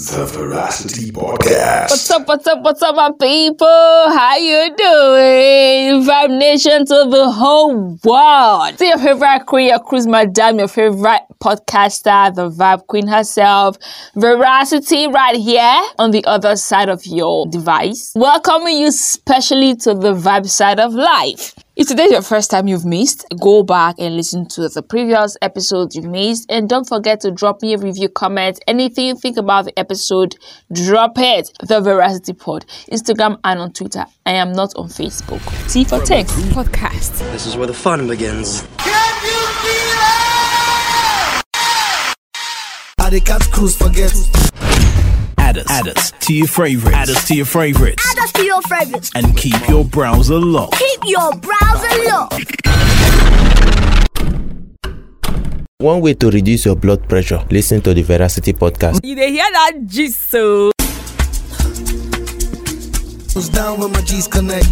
The Veracity Podcast. What's up, what's up, what's up, my people? How you doing? Vibe Nation to the whole world. To your favorite queen, your cruise madam, your favorite podcaster, the Vibe Queen herself, Veracity right here on the other side of your device. Welcoming you specially to the Vibe side of life. If today's your first time you've missed, go back and listen to the previous episodes you've missed. And don't forget to drop me a review, comment, anything you think about the episode, drop it. The Veracity Pod, Instagram and on Twitter. I am not on Facebook. T for text. Podcast. This is where the fun begins. How the cat cruise forget. Add us, add us to your favorites. Add us to your favorites. Add us to your favorites. And keep your browser locked. Keep your browser locked. One way to reduce your blood pressure, listen to the Veracity podcast. You dey hear that gist so? Goes down when my G's connect.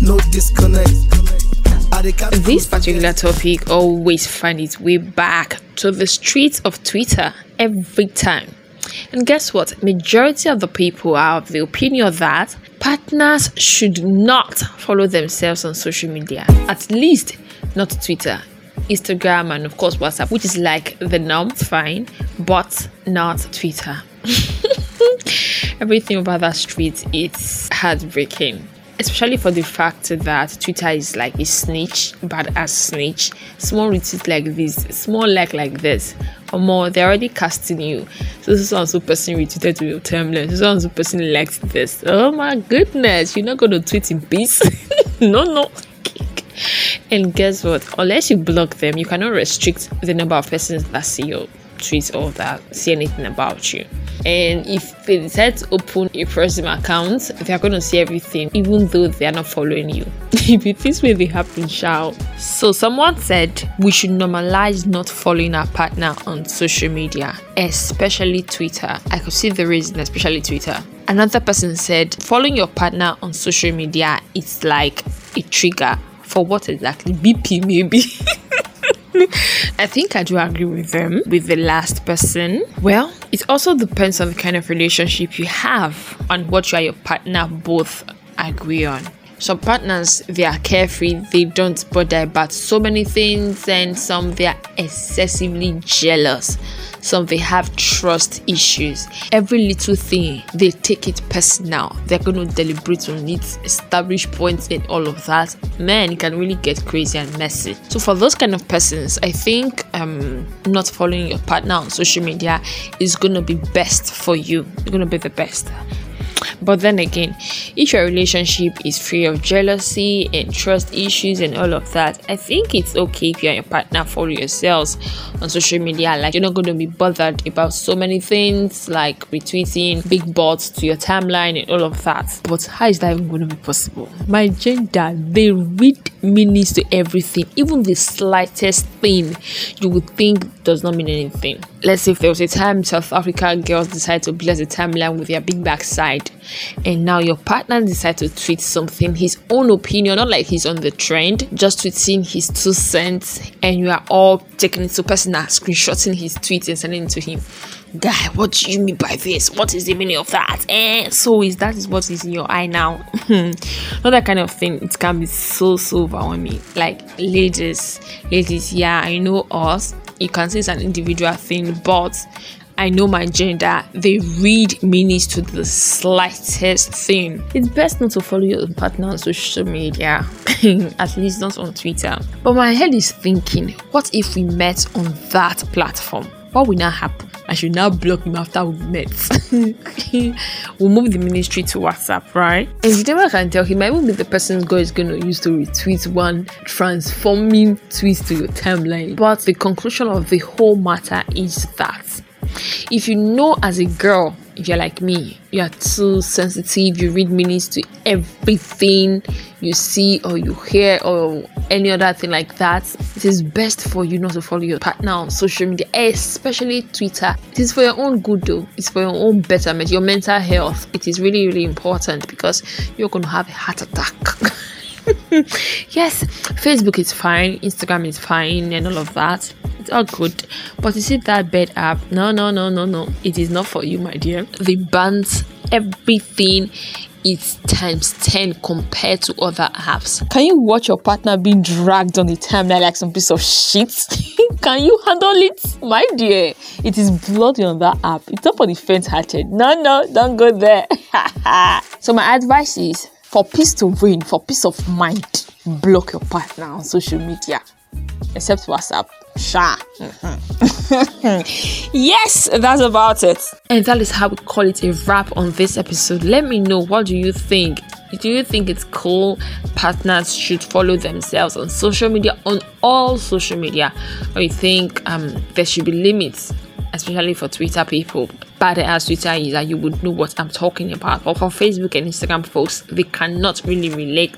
No disconnect. How the cat This particular topic always finds its way back to the streets of Twitter every time. And guess what? Majority of the people are of the opinion that partners should not follow themselves on social media. At least not Twitter, Instagram, and of course WhatsApp, which is like the norm, fine, but not Twitter. Everything about that street is heartbreaking especially for the fact that Twitter is like a snitch, bad ass snitch. Small retweets like this, small like like this, or more, they're already casting you. So this one so person retweeted to your timeline. This one so person liked this. Oh my goodness, you're not gonna tweet in peace. no, no. And guess what? Unless you block them, you cannot restrict the number of persons that see your tweets or that see anything about you. And if they decide to open a personal account, they are going to see everything, even though they are not following you. if it is where they happen, shall. So someone said we should normalize not following our partner on social media, especially Twitter. I could see the reason, especially Twitter. Another person said following your partner on social media is like a trigger for what exactly? BP maybe. I think I do agree with them, with the last person. Well, it also depends on the kind of relationship you have and what you and your partner both agree on. Some partners they are carefree, they don't bother about so many things, and some they are excessively jealous. Some they have trust issues. Every little thing they take it personal. They're going to deliberate on it, establish points, and all of that. It can really get crazy and messy. So for those kind of persons, I think um, not following your partner on social media is going to be best for you. It's going to be the best. But then again, if your relationship is free of jealousy and trust issues and all of that, I think it's okay if you and your partner follow yourselves on social media. Like you're not going to be bothered about so many things like retweeting big bots to your timeline and all of that. But how is that even going to be possible? My gender, they read meanings to everything, even the slightest thing you would think does not mean anything. Let's say if there was a time South Africa girls decided to bless the timeline with their big backside, and now your partner decide to tweet something, his own opinion, not like he's on the trend, just tweeting his two cents, and you are all taking it so personal, screenshotting his tweets and sending it to him. Guy, what do you mean by this? What is the meaning of that? Eh, so is that is what is in your eye now? not that kind of thing. It can be so so overwhelming. Like ladies, ladies, yeah, I know us. You can say it's an individual thing, but I know my gender. They read meanings to the slightest thing. It's best not to follow your partner on social media, at least not on Twitter. But my head is thinking, what if we met on that platform? What will now happen? I should now block him after we met. we'll move the ministry to WhatsApp, right? And you never can tell, he might even be the person God is going to use to retweet one transforming tweet to your timeline. But the conclusion of the whole matter is that if you know as a girl, if you're like me, you are too sensitive, you read meanings to everything you see or you hear or any other thing like that, it is best for you not to follow your partner on social media, especially Twitter. It is for your own good though, it's for your own betterment, your mental health. It is really, really important because you're going to have a heart attack. yes, Facebook is fine, Instagram is fine, and all of that. It's all good. But you see that bed app? No, no, no, no, no. It is not for you, my dear. The bans everything is times 10 compared to other apps. Can you watch your partner being dragged on the timeline like some piece of shit? Can you handle it? My dear, it is bloody on that app. It's not for the faint hearted. No, no, don't go there. so, my advice is for peace to reign, for peace of mind, block your partner on social media, except WhatsApp. Sha. yes, that's about it. And that is how we call it a wrap on this episode. Let me know what do you think? Do you think it's cool partners should follow themselves on social media on all social media or you think um, there should be limits especially for Twitter people. Bad as Twitter is that you would know what I'm talking about. But for Facebook and Instagram folks, they cannot really relate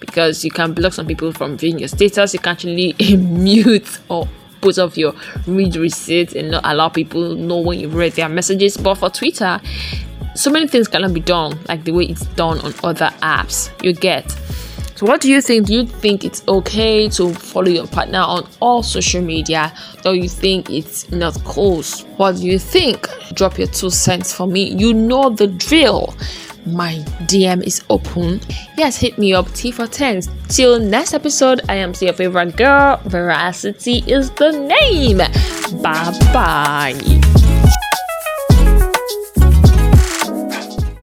because you can block some people from viewing your status. You can actually mute or put off your read receipt and not allow people know when you read their messages. But for Twitter, so many things cannot be done like the way it's done on other apps. You get. So, what do you think? Do you think it's okay to follow your partner on all social media, or you think it's not cool? What do you think? Drop your two cents for me. You know the drill. My DM is open. Yes, hit me up. T for tens. Till next episode, I am your favorite girl. Veracity is the name. Bye bye.